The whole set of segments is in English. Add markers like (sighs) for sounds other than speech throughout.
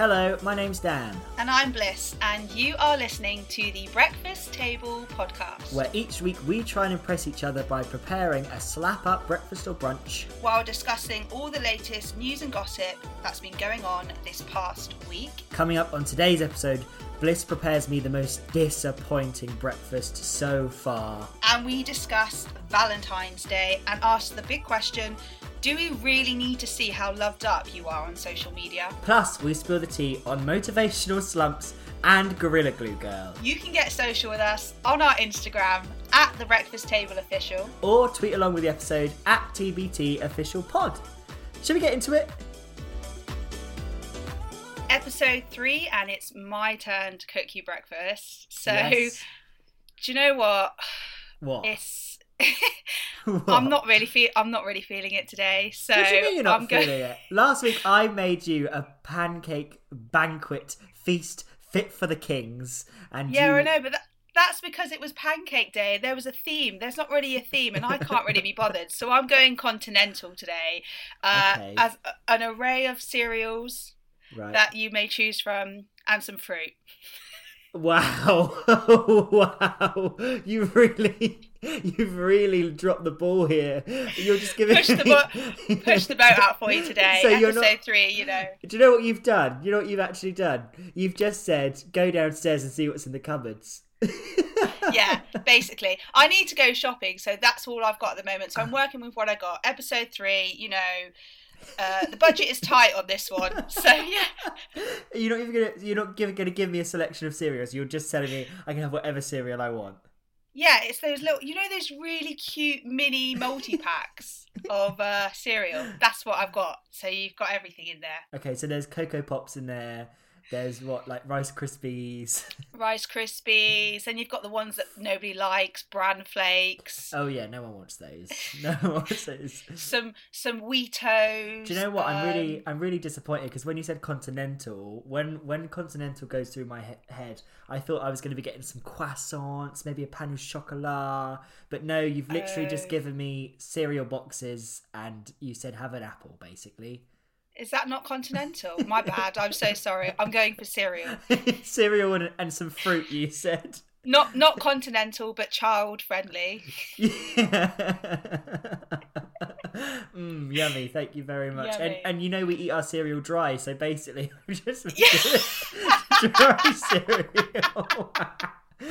Hello, my name's Dan, And I'm Bliss, and you are listening to the Breakfast Table podcast, where each week we try and impress each other by preparing a slap up breakfast or brunch. while discussing all the latest news and gossip that's been going on this past week. Coming up on today's episode, Bliss prepares me the most disappointing breakfast so far. And we discuss Valentine's Day and ask the big question do we really need to see how loved up you are on social media? Plus, we spill the tea on motivational slumps and Gorilla Glue Girl. You can get social with us on our Instagram at the Breakfast Table Official. Or tweet along with the episode at TBT Official Pod. Should we get into it? Episode three, and it's my turn to cook you breakfast. So, Yes. do you know what? What? It's What? (laughs) I'm not really feel I'm not really feeling it today. So What do you mean you're not I'm go- feeling it? Last week I made you a pancake banquet feast fit for the kings, and Yeah, you... I know, but that, that's because it was pancake day. There was a theme. There's not really a theme, and I can't really be bothered. So I'm going continental today, uh, Okay. as a- an array of cereals Right. that you may choose from, and some fruit. Wow, (laughs) wow! You really, you've really dropped the ball here. You're just giving Push the me- bo- Push the boat out for you today. (laughs) So you're Episode not- three. You know. Do you know what you've done? You know what you've actually done? You've just said, "Go downstairs and see what's in the cupboards." (laughs) yeah, basically. I need to go shopping, so that's all I've got at the moment. So I'm working with what I got. Episode three, you know, uh, the budget is tight on this one. So yeah, You're not even gonna. You're not give, gonna give me a selection of cereals. You're just telling me I can have whatever cereal I want. yeah, it's those little, you know, those really cute mini multi packs of uh, cereal. That's what I've got. So you've got everything in there: Okay, so there's Cocoa Pops in there. There's what like Rice Krispies. (laughs) Rice Krispies, and you've got the ones that nobody likes, bran flakes. Oh yeah, no one wants those. (laughs) No one wants those. Some some Weetos. Do you know what? I'm really, um, I'm really disappointed because when you said continental, when when continental goes through my he- head, I thought I was going to be getting some croissants, maybe a pain au chocolat, but no, you've literally just Oh. given me cereal boxes and you said have an apple, basically. Is that not continental? My bad. I'm so sorry. I'm going for cereal. (laughs) cereal and, and some fruit. You said. Not not continental, but child friendly. Yeah. (laughs) mm, yummy, thank you very much. And Yummy. and you know we eat our cereal dry, so basically (laughs) we just Yeah. dry cereal. (laughs)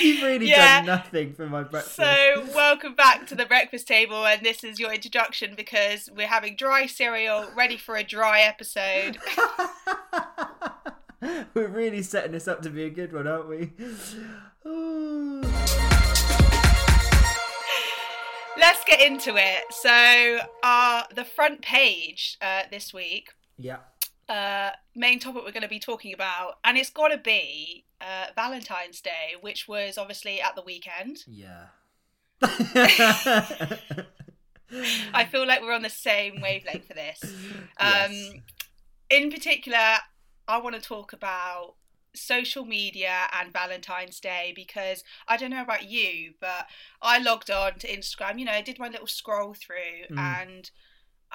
You've really Yeah. done nothing for my breakfast. So, welcome back to the breakfast table, and this is your introduction because we're having dry cereal ready for a dry episode. (laughs) We're really setting this up to be a good one, aren't we? Ooh. (sighs) Let's get into it. So, uh, the front page uh, this week, Yeah. uh, main topic we're going to be talking about, and it's got to be uh, Valentine's Day, which was obviously at the weekend. Yeah. (laughs) I feel like we're on the same wavelength for this. (laughs) Um, Yes. In particular, I want to talk about social media and Valentine's Day because I don't know about you, but I logged on to Instagram, you know, I did my little scroll through Mm. and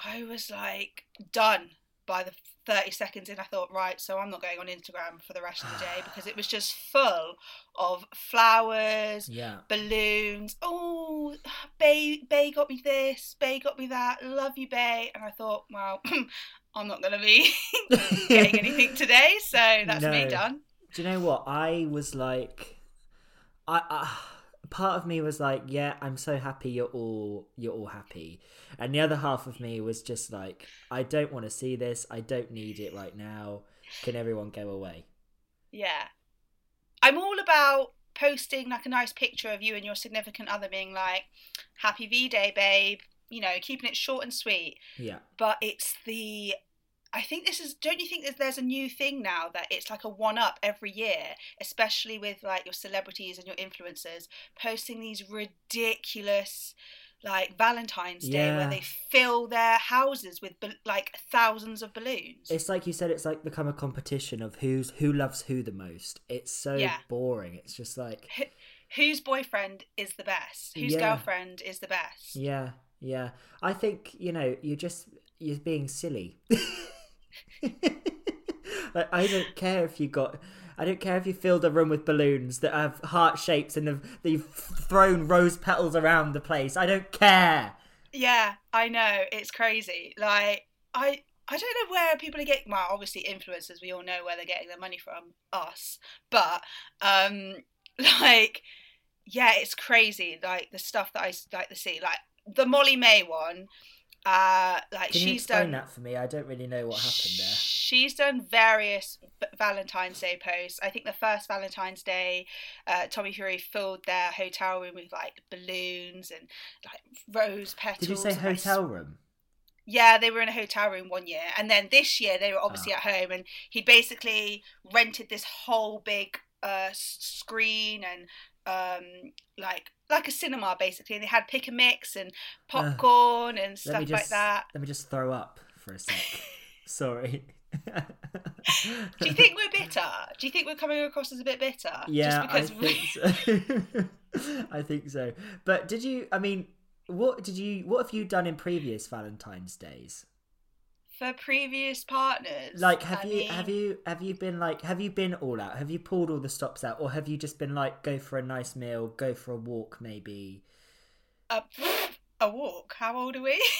I was like done by the 30 seconds in. I thought, right, so I'm not going on Instagram for the rest of the day because it (sighs) was just full of flowers, Yeah. balloons. Oh, Bay, Bay got me this, Bay got me that. Love you, Bay. And I thought, well, (clears throat) I'm not going to be (laughs) getting anything (laughs) today, so that's me done. Do you know what? I was like, I, I part of me was like, yeah, I'm so happy you're all you're all happy, and the other half of me was just like, I don't want to see this. I don't need it right now. Can everyone go away? Yeah. I'm all about posting like a nice picture of you and your significant other being like, happy V Day, babe. You know, keeping it short and sweet. Yeah. But it's the. I think this is. Don't you think that there's a new thing now that it's like a one up every year, especially with like your celebrities and your influencers posting these ridiculous, like Valentine's Day Yeah. where they fill their houses with like thousands of balloons. It's like you said. It's like become a competition of who's who loves who the most. It's so Yeah. boring. It's just like, whose boyfriend is the best? Whose Yeah. girlfriend is the best? yeah, yeah. I think you know you're just you're being silly. (laughs) (laughs) like, I don't care if you got. I don't care if you filled a room with balloons that have heart shapes and have, they've thrown rose petals around the place. I don't care. Yeah, I know. It's crazy. Like I I don't know where people are getting well, obviously influencers, we all know where they're getting their money from, us. But um (laughs) like yeah, it's crazy. Like the stuff that I like to see. Like the Molly-Mae one, uh like Can you she's explain done that for me? I don't really know what happened there. She's done various Valentine's Day posts. I think the first Valentine's Day, uh, Tommy Fury filled their hotel room with like balloons and like rose petals. Did you say hotel room? yeah, they were in a hotel room one year, and then this year they were obviously Ah. at home, and he basically rented this whole big uh, screen and um, like like a cinema basically, and they had pick a mix and popcorn and stuff me like that. let me just throw up for a sec. (laughs) Sorry. Do you think we're bitter? Do you think we're coming across as a bit bitter? Yeah, Just because I we... think so. (laughs) I think so. But did you? I mean, what did you? What have you done in previous Valentine's days? For previous partners, Like, have I you mean, have you have you been like have you been all out? Have you pulled all the stops out, or have you just been like go for a nice meal, go for a walk, maybe? a, a walk? How old are we? (laughs)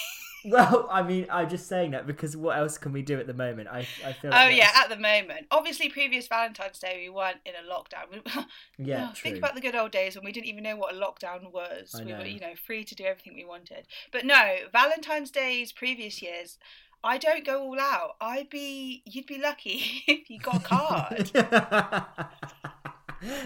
Well, I mean, I'm just saying that because what else can we do at the moment? I I feel. Oh Like yeah, at the moment. Obviously, previous Valentine's Day we weren't in a lockdown. (laughs) Yeah, Oh, true. Think about the good old days when we didn't even know what a lockdown was. I we know. were, you know, free to do everything we wanted. But no, Valentine's Days previous years, I don't go all out. I'd be, you'd be lucky (laughs) if you got a card. (laughs)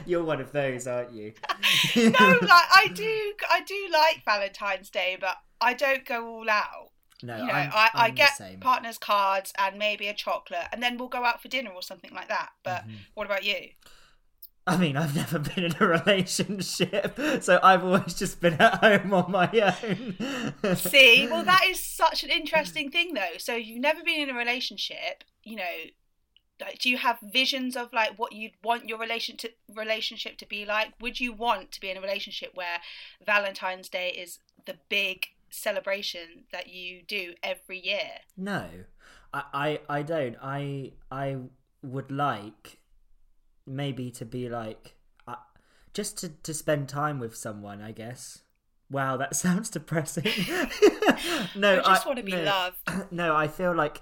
You're one of those, aren't you? (laughs) no, like I do, I do like Valentine's Day, but I don't go all out. No, You know, I'm, I, I I'm get the same. partners' cards and maybe a chocolate, and then we'll go out for dinner or something like that. But Mhm. what about you? I mean, I've never been in a relationship, so I've always just been at home on my own. See, (laughs) well, that is such an interesting thing, though. So you've never been in a relationship, you know. Like, do you have visions of like what you'd want your relation to, relationship to be like? Would you want to be in a relationship where Valentine's Day is the big celebration that you do every year? No, I, I, I don't. I, I would like maybe to be like, uh, just to to spend time with someone. I guess. Wow, that (laughs) sounds depressing. (laughs) no, I just want to be no. loved. (clears throat) no, I feel like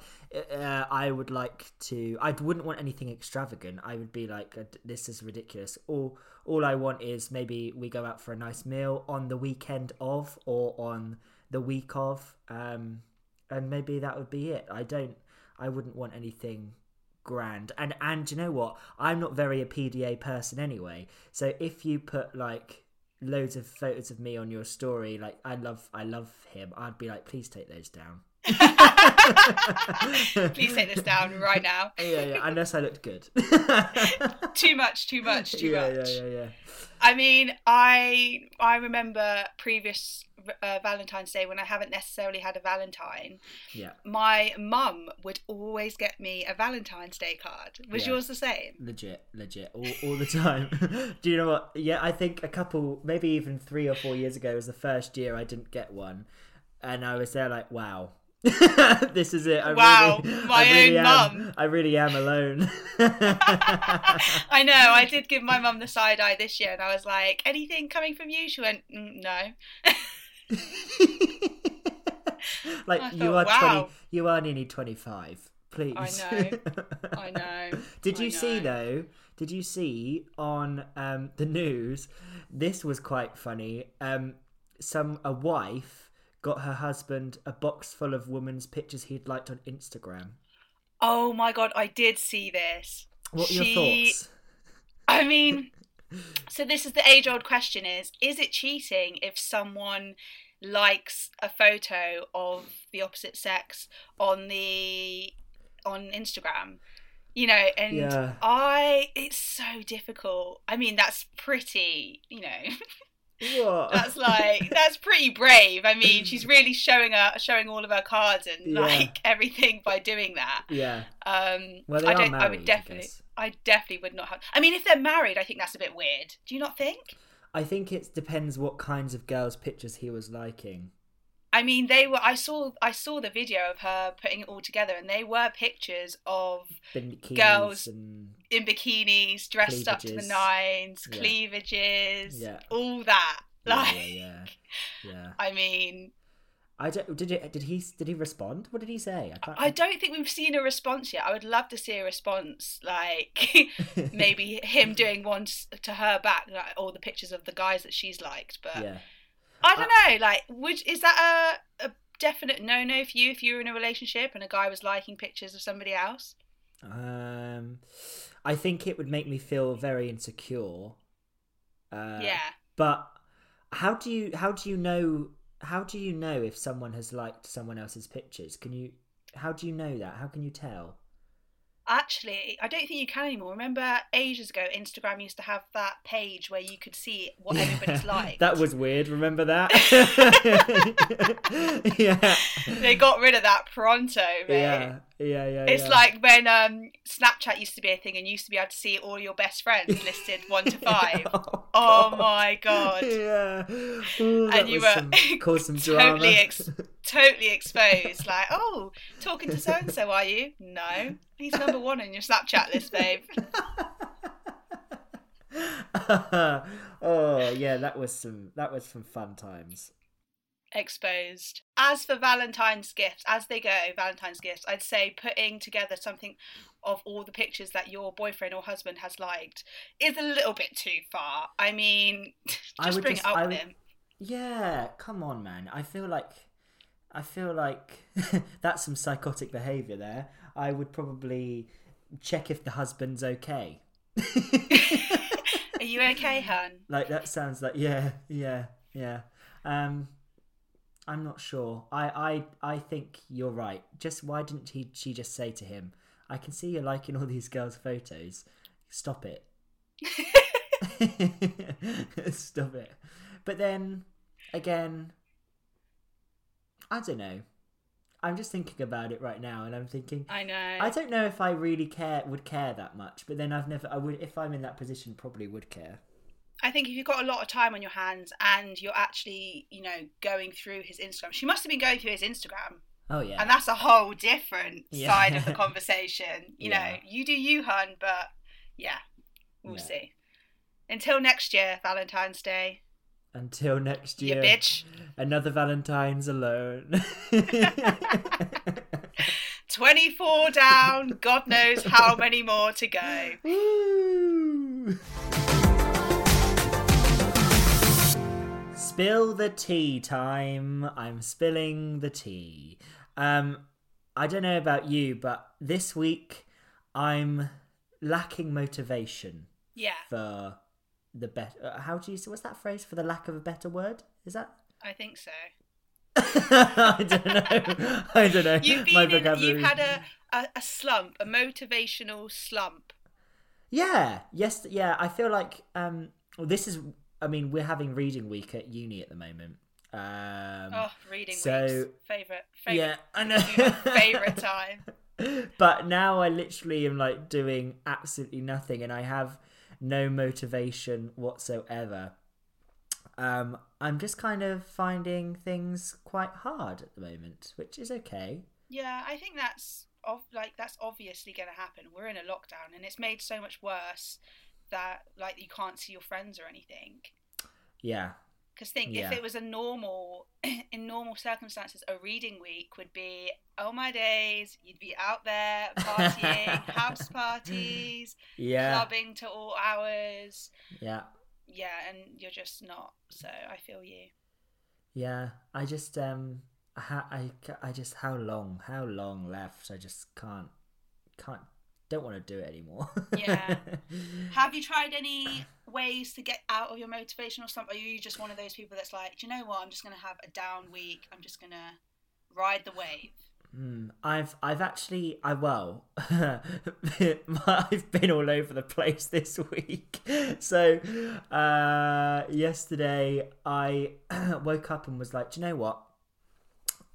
uh, I would like to. I wouldn't want anything extravagant. I would be like, uh, this is ridiculous. All all I want is maybe we go out for a nice meal on the weekend of or on the week of, um, and maybe that would be it. I don't. I wouldn't want anything grand. And and you know what? I'm not very a PDA person anyway. So if you put like loads of photos of me on your story like i love i love him i'd be like please take those down (laughs) (laughs) Please take this down right now. (laughs) yeah yeah unless i looked good Too much, too much, too yeah, much. yeah yeah yeah I mean, I I remember previous uh, Valentine's Day when I haven't necessarily had a Valentine. yeah My mum would always get me a Valentine's Day card. Was Yeah. yours the same? legit legit all, all the time do you know what yeah i think a couple maybe even three or four years ago was the first year i didn't get one and i was there like wow (laughs) this is it I Wow, (laughs) really, my really own mum. i really am alone (laughs) I know. I did give my mum the side eye this year, and I was like, "Anything coming from you?" She went, mm, "No." like I you thought, are 20 you are nearly 25 please I know. I know. did you see though did you see on um the news this was quite funny um some a wife got her husband a box full of women's pictures he'd liked on instagram Oh my god, I did see this. what are your thoughts I mean, so this is the age old question is is it cheating if someone likes a photo of the opposite sex on the on Instagram? You know, and Yeah. I it's so difficult. I mean, that's pretty, you know, (laughs) what that's like that's pretty brave. I mean, she's really showing her showing all of her cards and Yeah. like (laughs) everything by doing that. yeah Um well they I are don't married I would definitely guess. I definitely would not have. I mean, if they're married, I think that's a bit weird. Do you not think? I think it depends what kinds of girls pictures he was liking I mean, they were. I saw. I saw the video of her putting it all together, and they were pictures of Girls in bikinis, dressed up to the nines, Yeah. cleavages, Yeah. all that. Like, yeah, yeah, yeah. (laughs) I mean, I don't. Did it? Did he? Did he respond? What did he say? I can't. I don't think we've seen a response yet. I would love to see a response, like (laughs) maybe him doing one to her back, like all the pictures of the guys that she's liked. But yeah. I don't know. Like, would is that a, a definite no no for you if you were in a relationship and a guy was liking pictures of somebody else? Um, I think it would make me feel very insecure. Uh, yeah. But how do you how do you know how do you know if someone has liked someone else's pictures? Can you how do you know that? How can you tell? Actually, I don't think you can anymore. Remember ages ago, Instagram used to have that page where you could see what everybody's (laughs) like. that was weird. Remember that? (laughs) (laughs) yeah. They got rid of that pronto, mate. Yeah. Yeah. Yeah. It's yeah. like when um, Snapchat used to be a thing and you used to be able to see all your best friends listed one to five. oh, Oh God. my god. Yeah. Ooh, And you were some, caused some totally ex- Totally exposed. Like, oh, talking to so and so, are you? No. He's number one on your Snapchat list, babe. (laughs) oh yeah, that was some that was some fun times. Exposed. As for Valentine's gifts, as they go, Valentine's gifts, I'd say putting together something of all the pictures that your boyfriend or husband has liked is a little bit too far. I mean, (laughs) I just would bring just- it up I with him. Yeah, come on, man. I feel like I feel like (laughs) that's some psychotic behavior there. I would probably check if the husband's okay. Are you okay, hun? (laughs) like that sounds like yeah, yeah, yeah. Um I'm not sure. I I I think you're right. Just why didn't he she just say to him, "I can see you're liking all these girls' photos. Stop it." (laughs) Stop it. But then again, I don't know. I'm just thinking about it right now, and I'm thinking I know. I don't know if I really care would care that much. But then I've never. I would if I'm in that position, probably would care. I think if you've got a lot of time on your hands and you're actually, you know, going through his Instagram, she must have been going through his Instagram, Oh yeah. and that's a whole different Yeah. side of the (laughs) conversation. You Yeah. know, you do you, hun, but yeah, we'll Yeah. see. Until next year, Valentine's Day, Until next you year, bitch. another Valentine's alone. (laughs) 24 down, God knows how many more to go. Woo! Spill the tea time. I'm spilling the tea. Um, I don't know about you, but this week I'm lacking motivation Yeah, for the better. How do you say? What's that phrase for the lack of a better word? Is that? I think so. (laughs) I don't know. I don't know. You've been in, you've had a, a, a slump, a motivational slump. Yeah, yes, yeah. I feel like um, well, this is. I mean, we're having reading week at uni at the moment. Um, Oh, reading so- weeks. Favorite, favorite, yeah, I know. favorite (laughs) time. but now I literally am like doing absolutely nothing, and I have no motivation whatsoever. Um, I'm just kind of finding things quite hard at the moment, which is okay. Yeah, I think that's of like that's obviously going to happen. We're in a lockdown, and it's made so much worse that like you can't see your friends or anything. Yeah, Because think Yeah. if it was a normal, (clears throat) in normal circumstances, a reading week would be oh my days, you'd be out there (laughs) partying, house parties, yeah, clubbing to all hours. yeah. Yeah, and you're just not. So I feel you. Yeah, I just um, ha- I I just how long, how long left? I just can't, can't, don't want to do it anymore. Yeah. (laughs) Have you tried any ways to get out of your motivation or slump? Are you just one of those people that's like, do you know what? I'm just going to have a down week. I'm just going to ride the wave. Hmm, I've I've actually I well (laughs) I've been all over the place this week. (laughs) So uh yesterday I (clears throat) woke up and was like, do you know what?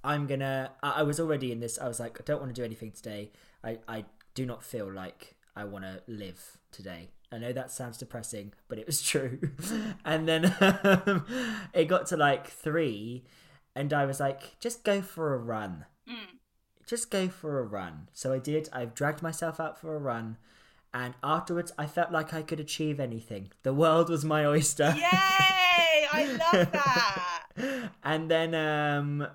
I'm gonna I, I was already in this I was like, I don't want to do anything today. I, I do not feel like I wanna live today. I know that sounds depressing, but it was (laughs) true. and then um, it got to like three and I was like, just go for a run. Mm. Just go for a run. So I did. I've dragged myself out for a run. And afterwards, I felt like I could achieve anything. The world was my oyster. Yay! I love that. (laughs) and then um,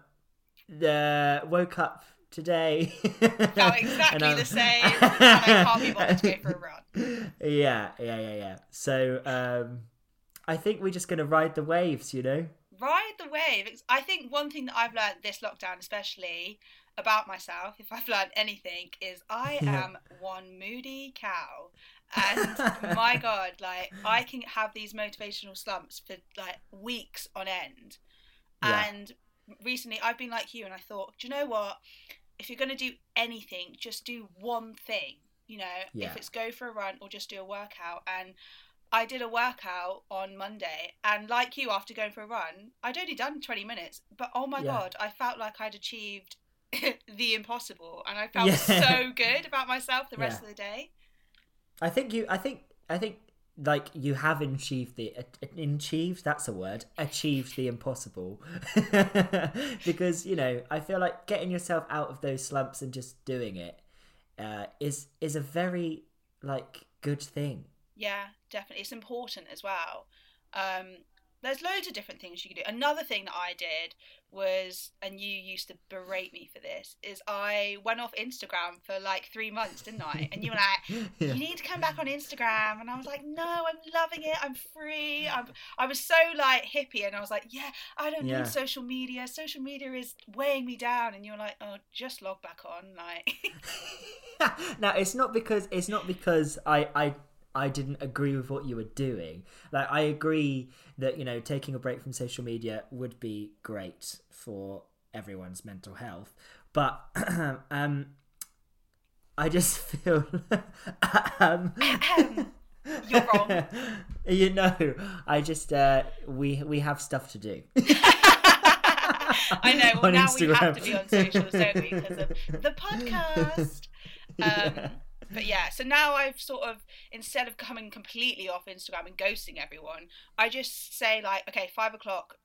the woke up today. (laughs) Felt exactly the same. And I can't be bothered to go for a run. yeah, yeah, yeah, yeah. So um, I think we're just gonna ride the waves, you know. Ride the wave. I think one thing that I've learned this lockdown, especially about myself, if I've learned anything, is I (laughs) Yeah. am one moody cow. And my (laughs) God, like I can have these motivational slumps for like weeks on end. Yeah. And recently I've been like you and I thought, do you know what? If you're going to do anything, just do one thing. You know, Yeah. if it's go for a run or just do a workout. And I did a workout on Monday, and like you, after going for a run, I'd only done 20 minutes, but oh my Yeah. god, I felt like I'd achieved (laughs) the impossible, and I felt Yeah. so (laughs) good about myself the rest of the day. I think you. I think. I think. Like you have achieved the achieved. That's a word. Achieved the impossible, (laughs) because you know I feel like getting yourself out of those slumps and just doing it uh, is is a very like good thing. Yeah, definitely. It's important as well. Um, there's loads of different things you can do. Another thing that I did was, and you used to berate me for this, is I went off Instagram for like three months, didn't I? And you were like, (laughs) Yeah. you need to come back on Instagram. And I was like, no, I'm loving it. I'm free. I'm, I was so like hippie. And I was like, yeah, I don't Yeah. need social media. Social media is weighing me down. And you were like, oh, just log back on. Like, (laughs) now it's not because it's not because I I I didn't agree with what you were doing. Like I agree that you know taking a break from social media would be great for everyone's mental health, but (clears throat) um I just (laughs) feel um (laughs) You're wrong. (laughs) you know, I just uh we we have stuff to do. I know. Well, On now we have Instagram. to be on socials, don't we? Because of the podcast. Um, but yeah, so now I've sort of instead of coming completely off Instagram and ghosting everyone, I just say like, okay, five o'clock,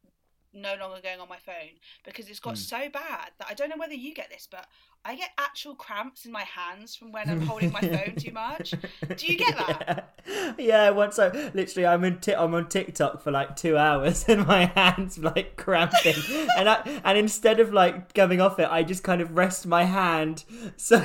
no longer going on my phone because it's got Hmm. so bad that I don't know whether you get this, but I get actual cramps in my hands from when I'm (laughs) holding my phone too much. Do you get that? (laughs) Yeah, yeah once I literally I'm in ti- I'm on TikTok for like two hours (laughs) and my hands like cramping and I and instead of like coming off it I just kind of rest my hand so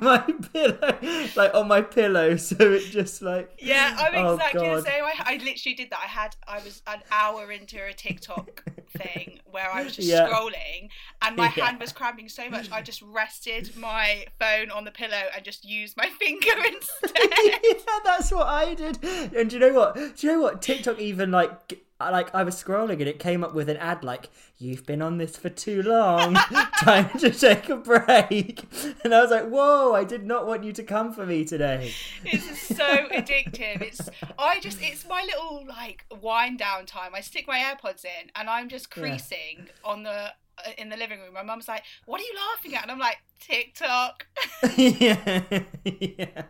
my pillow like on my pillow so it just like Yeah, I'm Oh, exactly the same. I, I literally did that. I had I was an hour into a TikTok thing where I was just Yeah. scrolling and my (laughs) Yeah. hand was cramping so much I just rested my phone on the pillow and just used my (laughs) finger (laughs) instead. yeah, that's what I did. And do you know what? Do you know what? TikTok even like like I was scrolling and it came up with an ad like you've been on this for too long. (laughs) Time to take a break. (laughs) And I was like, "Whoa, I did not want you to come for me today." It's so (laughs) addictive. It's I just it's my little like wind down time. I stick my AirPods in and I'm just Yeah. creasing on the uh, in the living room. My mum's like, "What are you laughing at?" And I'm like, "TikTok." (laughs) yeah. yeah.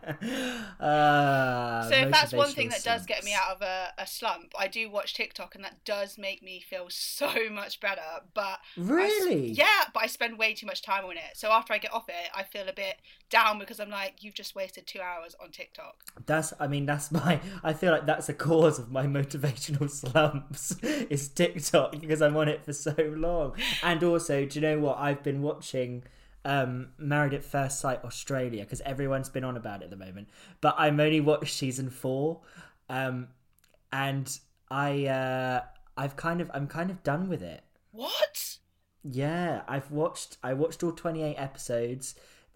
Uh, So if that's one thing that does get me out of a, a slump, I do watch TikTok and that does make me feel so (laughs) much better. But I Really? yeah, but I spend way too much time on it. So after I get off it, I feel a bit down because I'm like, you've just wasted two hours on TikTok. That's I mean that's (laughs) my I feel like that's a cause of my motivational slumps is TikTok because I'm on it for so long. And also, do you know what? I've been watching um Married at First Sight Australia because everyone's been on about it at the moment. But I'm only watched season 4 um and I uh I've kind of I'm kind of done with it. What? Yeah, I've watched I watched all 28 episodes.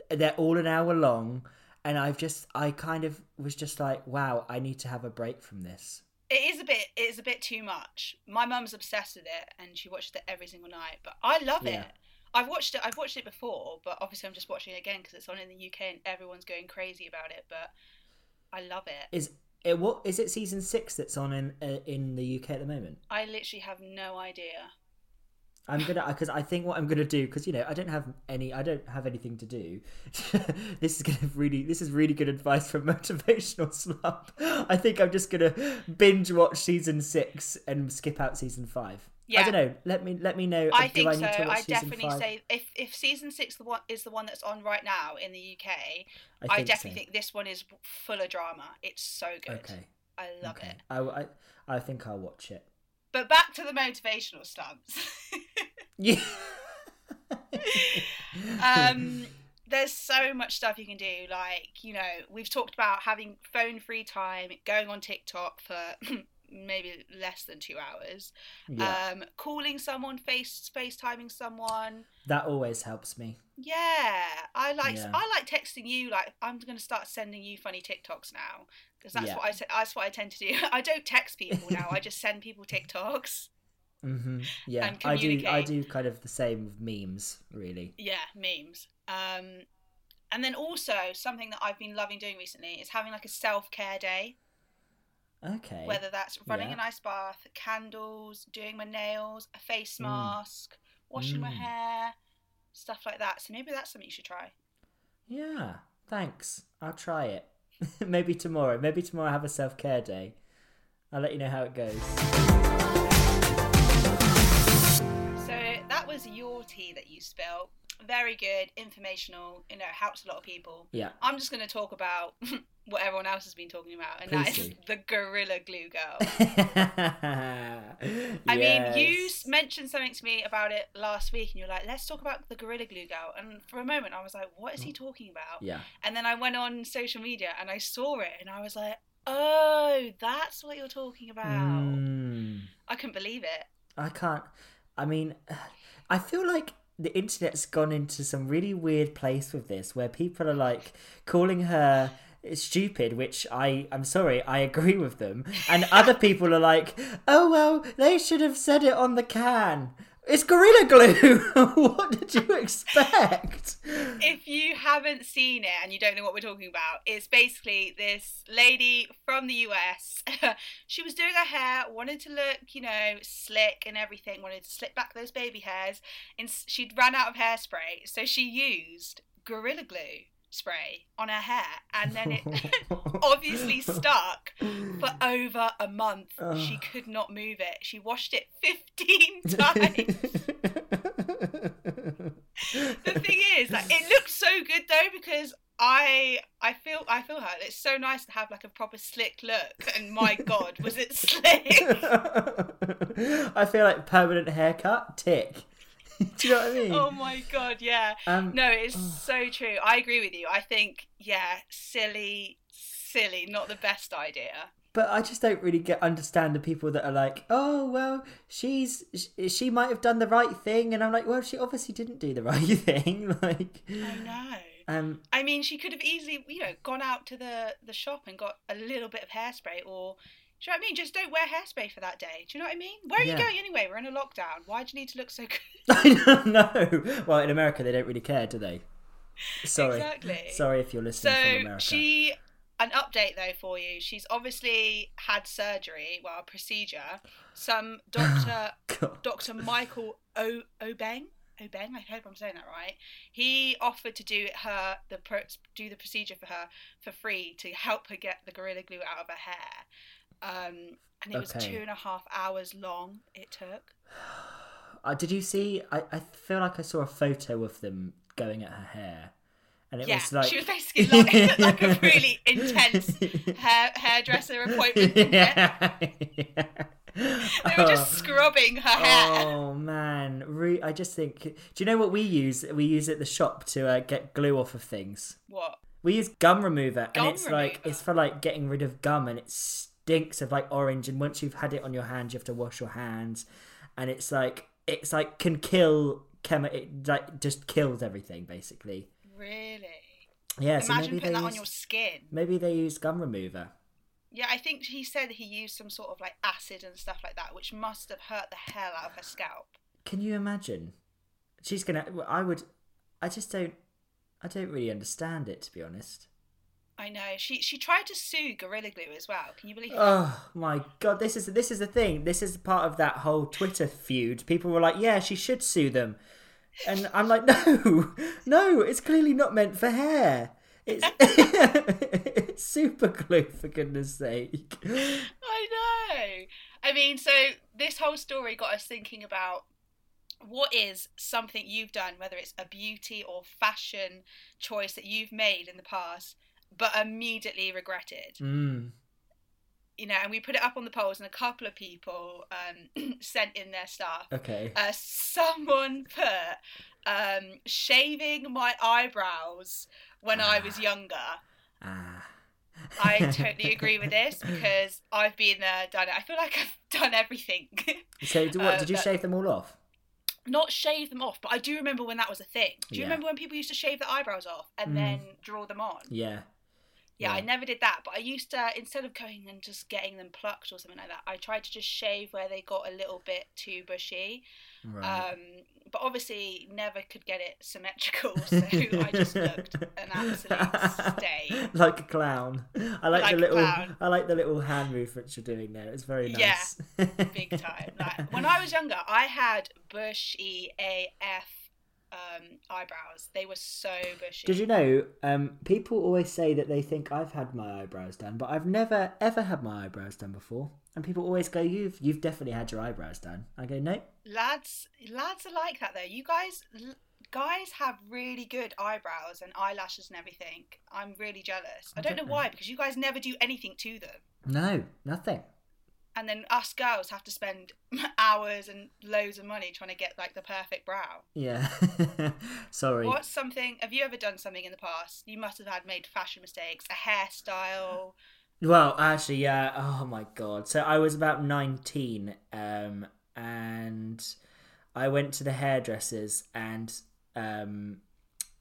They're all an hour long and I've just I kind of was just like, wow, I need to have a break from this. It is a bit. It is a bit too much. My mum's obsessed with it, and she watches it every single night. But I love Yeah. it. I've watched it. I've watched it before, but obviously I'm just watching it again because it's on in the UK and everyone's going crazy about it. But I love it. Is it what is it season 6 that's on in uh, in the UK at the moment? I literally have no idea. I'm going to because I think what I'm going to do because you know, I don't have any I don't have anything to do. (laughs) this is to really this is really good advice for (laughs) motivational slump. I think I'm just going to binge watch season 6 and skip out season 5. Yeah. I don't know. Let me let me know. I Do think I so. need to watch I definitely five? say if if season six the one is the one that's on right now in the UK, I, I, definitely so. think this one is full of drama. It's so good. Okay. I love okay. it. I, I I think I'll watch it. But back to the motivational stunts. (laughs) Yeah. um, (laughs) there's so much stuff you can do. Like, you know, we've talked about having phone free time, going on TikTok for (clears throat) maybe less than two hours, yeah. um, calling someone, face FaceTiming someone. that always helps me. Yeah, I like Yeah. I like texting you. Like, I'm going to start sending you funny TikToks now because that's Yeah. what I te- that's what I tend to do. (laughs) I don't text people now. I just send people TikToks. hmm Yeah, I do. I do kind of the same with memes, really. Yeah, memes. Um, and then also something that I've been loving doing recently is having like a self care day. Okay. Whether that's running Yeah. an ice bath, candles, doing my nails, a face mask, washing my Mm. hair, stuff like that. So maybe that's something you should try. Yeah. Thanks. I'll try it. (laughs) Maybe tomorrow. Maybe tomorrow I have a self care day. I'll let you know how it goes. So that was your tea that you spilled. Very good, informational. You know, helps a lot of people. Yeah. I'm just going to talk about (laughs) what everyone else has been talking about, and that Please is do. the Gorilla Glue Girl. (laughs) I mean, you mentioned something to me about it last week, and you're like, "Let's talk about the Gorilla Glue Girl." And for a moment, I was like, "What is he talking about?" Yeah. And then I went on social media and I saw it, and I was like, "Oh, that's what you're talking about." Mm. I couldn't believe it. I can't. I mean, (sighs) I feel like the internet's gone into some really weird place with this, where people are like calling her stupid, which I I'm sorry, I agree with them, and other people are like, oh well, they should have said it on the can. It's Gorilla Glue. (laughs) what did you expect? If you haven't seen it and you don't know what we're talking about, it's basically this lady from the US. (laughs) she was doing her hair, wanted to look, you know, slick and everything, wanted to slick back those baby hairs, and she'd run out of hairspray, so she used Gorilla Glue spray on her hair, and then it (laughs) obviously stuck for over a month. She could not move it. She washed it 15 (laughs) times. the thing is, like, it looks so good though because I I feel I feel her. It's so nice to have like a proper slick look. And my god, was it slick? (laughs) I feel like permanent haircut, tick. (laughs) Do you know what I mean? oh my god, yeah. um, No, it's so true. I agree with you. I think yeah, silly, silly, not the best idea. but I just don't really get understand the people that are like, oh well, she's she might have done the right thing, and I'm like, well, she obviously didn't do the (laughs) right thing. (laughs) like, I know. um, I mean, she could have easily, you know, gone out to the the shop and got a little bit of hairspray, or do you know what I mean? Just don't wear hairspray for that day. Do you know what I mean? Where are Yeah. you going anyway? We're in a lockdown. Why do you need to look so good? (laughs) (laughs) I don't know. Well, in America, they don't really care, do they? Sorry, Exactly. sorry if you're listening from So America. she, an update though for you. She's obviously had surgery, well, a procedure. Some (laughs) doctor, oh, God. Doctor Michael o- Obeng. Obeng, I hope I'm saying that right. He offered to do her the pro- do the procedure for her for free to help her get the gorilla glue out of her hair. Um, and it was Okay. two and a half hours long. It took. Uh, did you see? I, I feel like I saw a photo of them going at her hair, and it yeah, was like she was basically (laughs) like, (laughs) like a really intense (laughs) hair hairdresser appointment. yeah. They were just scrubbing her hair. Oh man, Re- I just think. Do you know what we use? We use at the shop to uh, get glue off of things. What? We use gum remover, Gum and it's like it's for like getting rid of gum, and it stinks of like orange. And once you've had it on your hands, you have to wash your hands, and it's like it's like can kill chemi- It like just kills everything basically. Really? Yeah, so Imagine maybe putting that on your skin. maybe they use gum remover. Yeah, I think he said he used some sort of like acid and stuff like that, which must have hurt the hell out of her scalp. Can you imagine? She's gonna. I would. I just don't. I don't really understand it to be honest. I know. She she tried to sue Gorilla Glue as well. Can you believe that? Oh my god! This is this is the thing. This is part of that whole Twitter feud. People were like, "Yeah, she should sue them," and I'm like, (laughs) "No, no, it's clearly not meant for hair. It's it's (laughs) (laughs) super glue for goodness sake." I know. I mean, so this whole story got us thinking about what is something you've done, whether it's a beauty or fashion choice that you've made in the past, but immediately regretted. Mm. You know, and we put it up on the polls, and a couple of people um, (clears throat) sent in their stuff. Okay. Uh, someone put um, shaving my eyebrows when I was younger. Ah. I (laughs) totally agree with this because I've been there, done it. I feel like I've (laughs) done everything. So, what, Uh, did you shave them all off? Not shave them off, but I do remember when that was a thing. Do you Yeah. remember when people used to shave their eyebrows off and Mm. then draw them on? Yeah. Yeah, I never did that, but I used to instead of going and just getting them plucked or something like that, I tried to just shave where they got a little bit too bushy. Right. Um, but obviously, never could get it symmetrical, (laughs) so I just looked an absolute stay. (laughs) like a clown. I like, Like the little. I like the little hand movements you're doing there. It's very nice. Yeah, (laughs) big time. Like when I was younger, I had bushy AF um, eyebrows. They were so bushy. Did you know? Um, people always say that they think I've had my eyebrows done, but I've never ever had my eyebrows done before. And people always go, "You've you've definitely had your eyebrows done." I go, "No." Lads, lads are like that though. You guys, guys have really good eyebrows and eyelashes and everything. I'm really jealous. I I don't know don't know. why because you guys never do anything to them. No, nothing. And then us girls have to spend (laughs) hours and loads of money trying to get like the perfect brow. Yeah. (laughs) Sorry. What's something? Have you ever done something in the past? You must have had made fashion mistakes, a hairstyle. Well, actually, yeah. Oh my god. So I was about nineteen, um, and I went to the hairdressers, and um,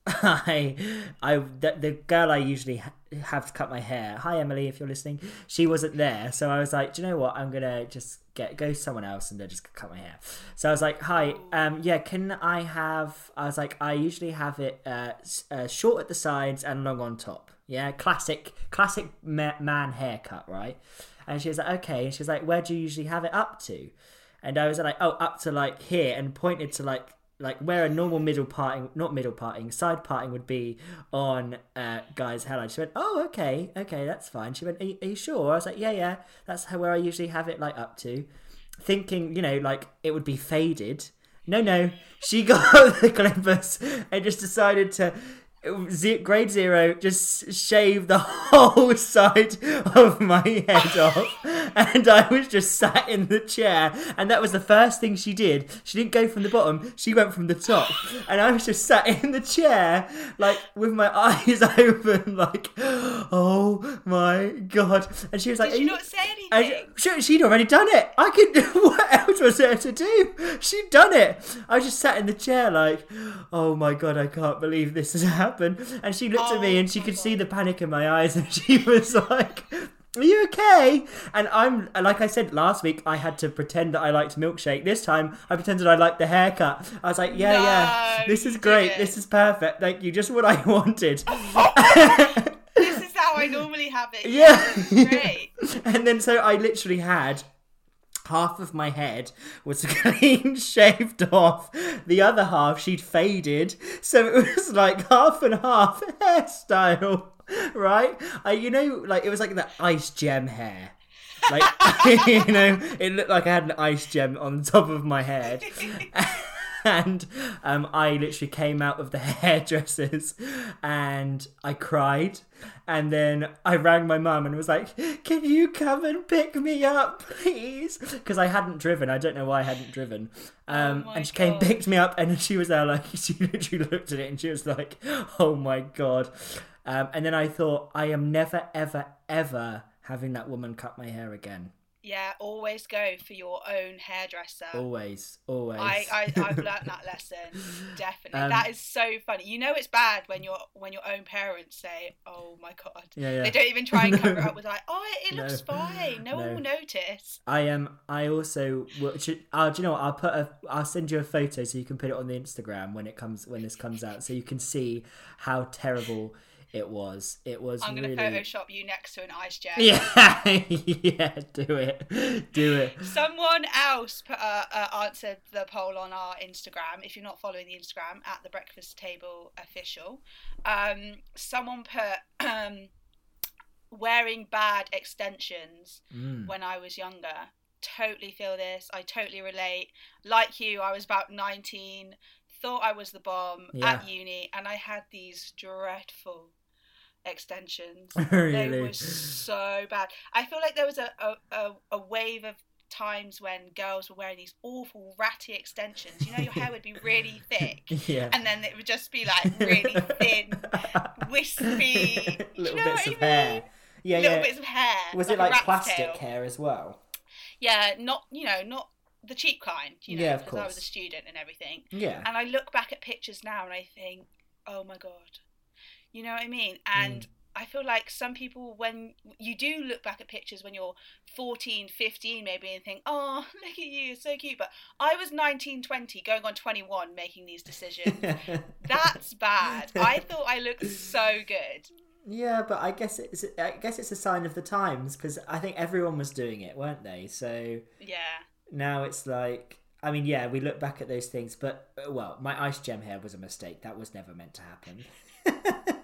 (laughs) I, I, the, the girl I usually ha- have to cut my hair. Hi, Emily, if you're listening. She wasn't there, so I was like, do you know what? I'm gonna just get go to someone else and then just cut my hair. So I was like, hi, um, yeah, can I have? I was like, I usually have it uh, uh, short at the sides and long on top. Yeah, classic, classic ma- man haircut, right? And she was like, okay. And she was like, where do you usually have it up to? And I was like, oh, up to like here, and pointed to like like where a normal middle parting, not middle parting, side parting would be on uh, guy's hairline. She went, oh, okay, okay, that's fine. She went, are you, are you sure? I was like, yeah, yeah, that's where I usually have it like up to, thinking, you know, like it would be faded. No, no, she (laughs) got the clippers and just decided to. Ze- Grade zero, just shaved the (laughs) whole side of my head off, and I was just sat in the chair, and that was the first thing she did. She didn't go from the bottom; she went from the top, and I was just sat (laughs) in the chair, like with my eyes (laughs) open, like, oh my god! And she was like, Did you not say anything? she, she'd already done it. I could. What else was there to do? She'd done it. I just sat in the chair like, oh my god, I can't believe this has happened. And she looked at me Oh and she could see the panic in my eyes, (laughs) and she was like. Are you okay? And I'm like I said last week, I had to pretend that I liked milkshake. This time, I pretended I liked the haircut. I was like, "Yeah, yeah, this is great. didn't. This is perfect. Thank you. Just what I (laughs) wanted." (laughs) This is how I normally have it. Yeah. Great. and then so I literally had half of my head was (laughs) clean (laughs) shaved off. The other half she'd faded. So it was like half and half (laughs) hairstyle. Right? I you know, like it was like the ice gem hair. Like you know, it looked like I had an ice gem on top of my head. And um, I literally came out of the (laughs) hairdressers and I cried. And then I rang my mum and was like, Can you come and pick me up, please? Because I hadn't driven. I don't know why I hadn't driven. Um, Oh and she came, God. picked me up, and she was there, like, (laughs) she literally looked at it and she was like, Oh my God. Um, and then I thought, I am never, ever, ever having that woman cut my hair again. Yeah, always go for your own hairdresser. Always, always. I, I I've learnt (laughs) that lesson definitely. Um, that is so funny. You know it's bad when your when your own parents say, "Oh my god," yeah, yeah. they don't even try and cover it up (laughs) with like, "Oh, it, it No. looks fine. No, one will notice." I am. Um, I also. will- Should, uh, do you know what? I'll put a. I'll send you a photo so you can put it on the Instagram when it comes when this comes out, so you can see how terrible it was. It was I'm gonna. Photoshop you next to an ice gem. Yeah, (laughs) yeah. Do it. Do it. Someone else put, uh, uh, answered the poll on our Instagram. If you're not following the Instagram at the Breakfast Table Official, um, someone put (clears throat) um, wearing bad extensions Mm. when I was younger totally feel this. I totally relate. Like you, I was about 19, thought I was the bomb Yeah. at uni, and I had these dreadful extensions. (laughs) really? They were so bad. I feel like there was a, a, a, wave of times when girls were wearing these awful ratty extensions. You know, your hair would be really (laughs) thick, yeah. and then it would just be like really thin, (laughs) wispy. Do you know bits what of I mean? hair. Yeah, Little yeah. bits of hair. Was like it like plastic tail. hair as well? Yeah, not you know, not the cheap kind. You know, Yeah, of because I was a student and everything. Yeah. And I look back at pictures now and I think, oh my god, you know what I mean? And Mm. I feel like some people, when you do look back at pictures when you're 14, 15, maybe, and think, oh, (laughs) look at you, you're so cute. But I was 19, 20, going on 21, making these decisions. (laughs) That's bad. I thought I looked so good. Yeah, but I guess it's I guess it's a sign of the times because I think everyone was doing it, weren't they? So Yeah. now it's like I mean, yeah, we look back at those things, but uh, well, my ice gem hair was a mistake. That was never meant to happen. (laughs)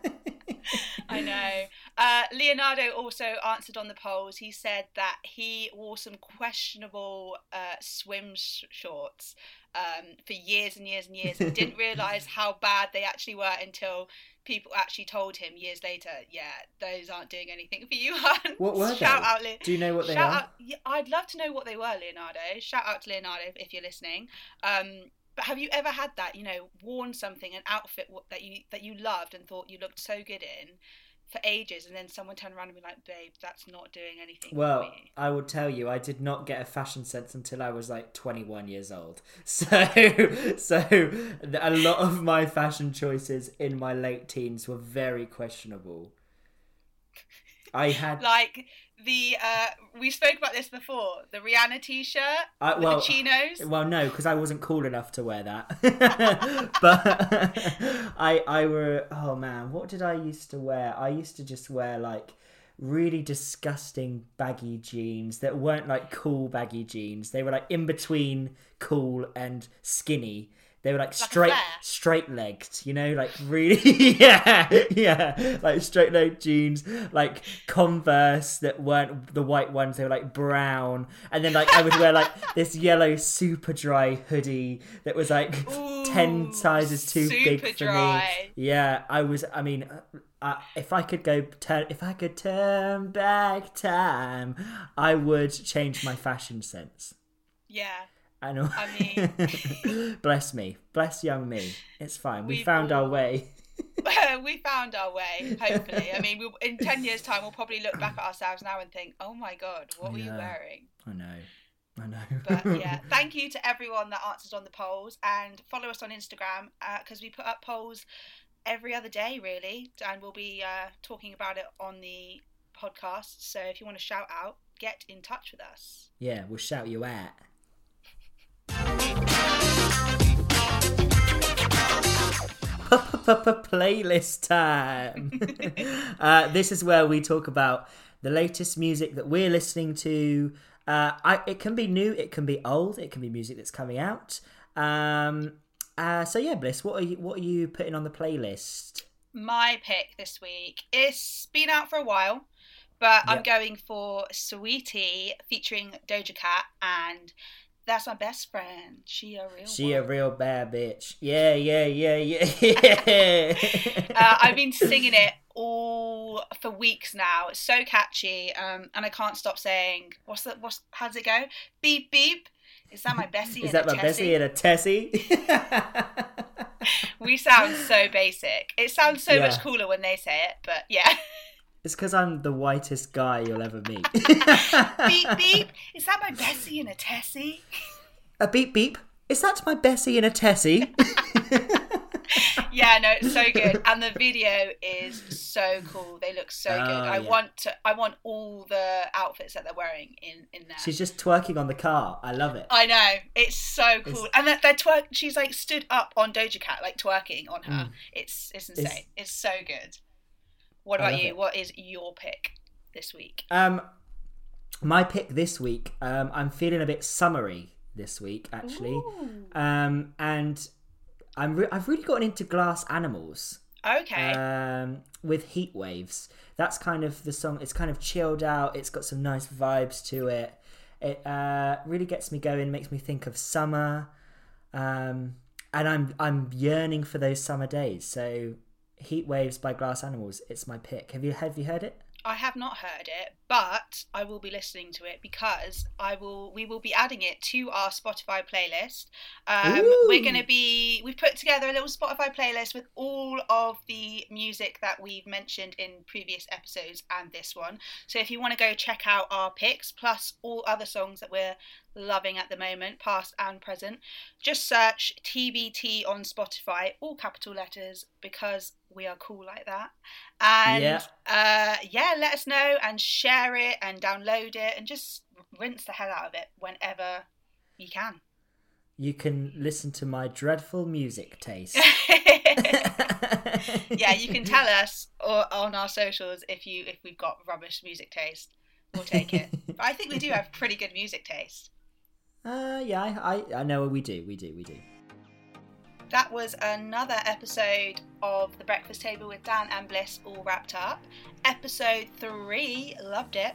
I know. Uh, Leonardo also answered on the polls. He said that he wore some questionable uh, swim sh- shorts um, for years and years and years and didn't (laughs) realise how bad they actually were until people actually told him years later, yeah, those aren't doing anything for you. (laughs) What were Shout they? out, Le- Do you know what they Shout are? out, yeah, I'd love to know what they were, Leonardo. Shout out to Leonardo if, if you're listening. Um, but have you ever had that? You know, worn something, an outfit that you that you loved and thought you looked so good in for ages, and then someone turned around and be like, "Babe, that's not doing anything for Well. I will tell you, I did not get a fashion sense until I was like 21 years old. (laughs) So, so a lot of my fashion choices in my late teens were very questionable. I had, Like the uh, we spoke about this before. The Rihanna T-shirt I, with well, the chinos. well, no, because I wasn't cool enough to wear that. (laughs) but (laughs) I, I were, oh man, what did I used to wear? I used to just wear like really disgusting baggy jeans that weren't like cool baggy jeans. They were like in between cool and skinny. They were like a straight, straight legged, you know, like really, (laughs) yeah, yeah, like straight legged jeans, like Converse that weren't the white ones. They were like brown, and then like I would wear like (laughs) this yellow Superdry hoodie that was like ten Ooh, sizes too big for dry. me. Yeah, I was. I mean, uh, if I could go turn, if I could turn back time, I would change my fashion sense. Yeah. I know. I mean, (laughs) bless me, bless young me. It's fine. We found our way. (laughs) (laughs) we found our way. Hopefully, I mean, we'll, in ten years' time, we'll probably look back at ourselves now and think, "Oh my god, what were you wearing?" I know. I know. But yeah, thank you to everyone that answers on the polls and follow us on Instagram because we put up polls every other day, really, and we'll be uh, talking about it on the podcast. So if you want to shout out, get in touch with us. yeah, we'll shout you out. Playlist time. (laughs) uh, this is where we talk about the latest music that we're listening to. Uh, I, it can be new, it can be old, it can be music that's coming out. Um, uh, so yeah, Bliss, what are you what are you putting on the playlist? My pick this week. It's been out for a while, but I'm going for Saweetie featuring Doja Cat and. That's my best friend. She a real She one. a real bad bitch. Yeah, yeah, yeah, yeah, yeah. uh, I've been singing it all for weeks now. It's so catchy, um, and I can't stop saying, "What's that? What's how does it go? Beep beep." Is that my bestie? Is that a my bestie and a Tessie? We sound so basic. It sounds so Yeah. much cooler when they say it, but yeah. It's because I'm the whitest guy you'll ever meet. (laughs) beep (laughs) beep. Is that my bestie and a Tessie? a beep beep. Is that my bestie and a Tessie? (laughs) Yeah, no, it's so good, and the video is so cool. They look so good. Oh, I yeah. want to. I want all the outfits that they're wearing in in there. She's just twerking on the car. I love it. I know it's so cool, It's- and that they're twerk. She's like stood up on Doja Cat, like twerking on her. Mm. It's it's insane. It's, so good. What about you? it. What is your pick this week? Um, my pick this week. Um, I'm feeling a bit summery this week actually. Ooh. Um, and I'm re- I've really gotten into Glass Animals. Okay. um, with heat waves. That's kind of the song. It's kind of chilled out. It's got some nice vibes to it. It uh, really gets me going, makes me think of summer, um, and I'm I'm yearning for those summer days. So, Heat Waves by Glass Animals, it's my pick. Have you have you heard it? I have not heard it, but I will be listening to it because I will. We will be adding it to our Spotify playlist. Um, we're going to be. We've put together a little Spotify playlist with all of the music that we've mentioned in previous episodes and this one. So if you want to go check out our picks plus all other songs that we're loving at the moment, past and present, just search TBT on Spotify, all capital letters, because we are cool like that. And yeah. Uh, yeah, let us know and share it and download it and just rinse the hell out of it whenever you can. You can listen to my dreadful music taste. (laughs) (laughs) yeah, you can tell us or, on our socials if you if we've got rubbish music taste. We'll take it. but I think we do have pretty good music taste. Uh, yeah, I, I, I know we do, we do, we do. That was another episode of The Breakfast Table with Dan and Bliss all wrapped up. Episode three, loved it.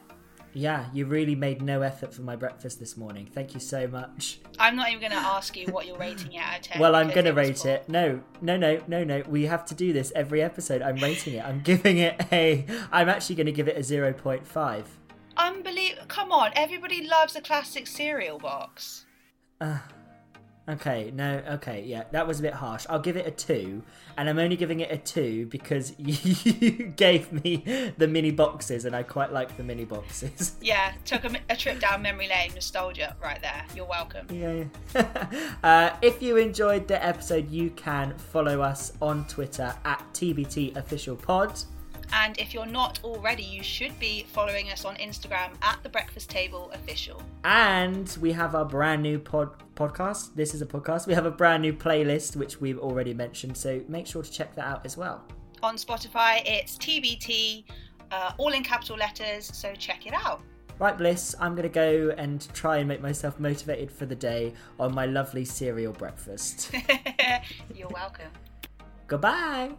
Yeah, you really made no effort for my breakfast this morning. Thank you so much. I'm not even going to ask you what you're rating it out of 10. Well, I'm going to rate cool. it. No, no, no, no, no. We have to do this every episode. I'm rating it. I'm giving it a. I'm actually going to give it a 0.5. Unbelievable. Come on, everybody loves a classic cereal box. Uh, okay, no, okay, yeah, that was a bit harsh. I'll give it a two, and I'm only giving it a two because (laughs) you gave me the mini boxes, and I quite like the mini boxes. (laughs) Yeah, took a, a trip down memory lane, nostalgia right there. You're welcome. Yeah. yeah. (laughs) uh, if you enjoyed the episode, you can follow us on Twitter at TBT Official Pod. And if you're not already, you should be following us on Instagram at the Breakfast Table Official. And we have our brand new pod podcast. This is a podcast. We have a brand new playlist which we've already mentioned, so make sure to check that out as well. On Spotify, it's TBT, uh, all in capital letters. So check it out. Right, Bliss, I'm going to go and try and make myself motivated for the day on my lovely cereal breakfast. (laughs) You're welcome. Goodbye.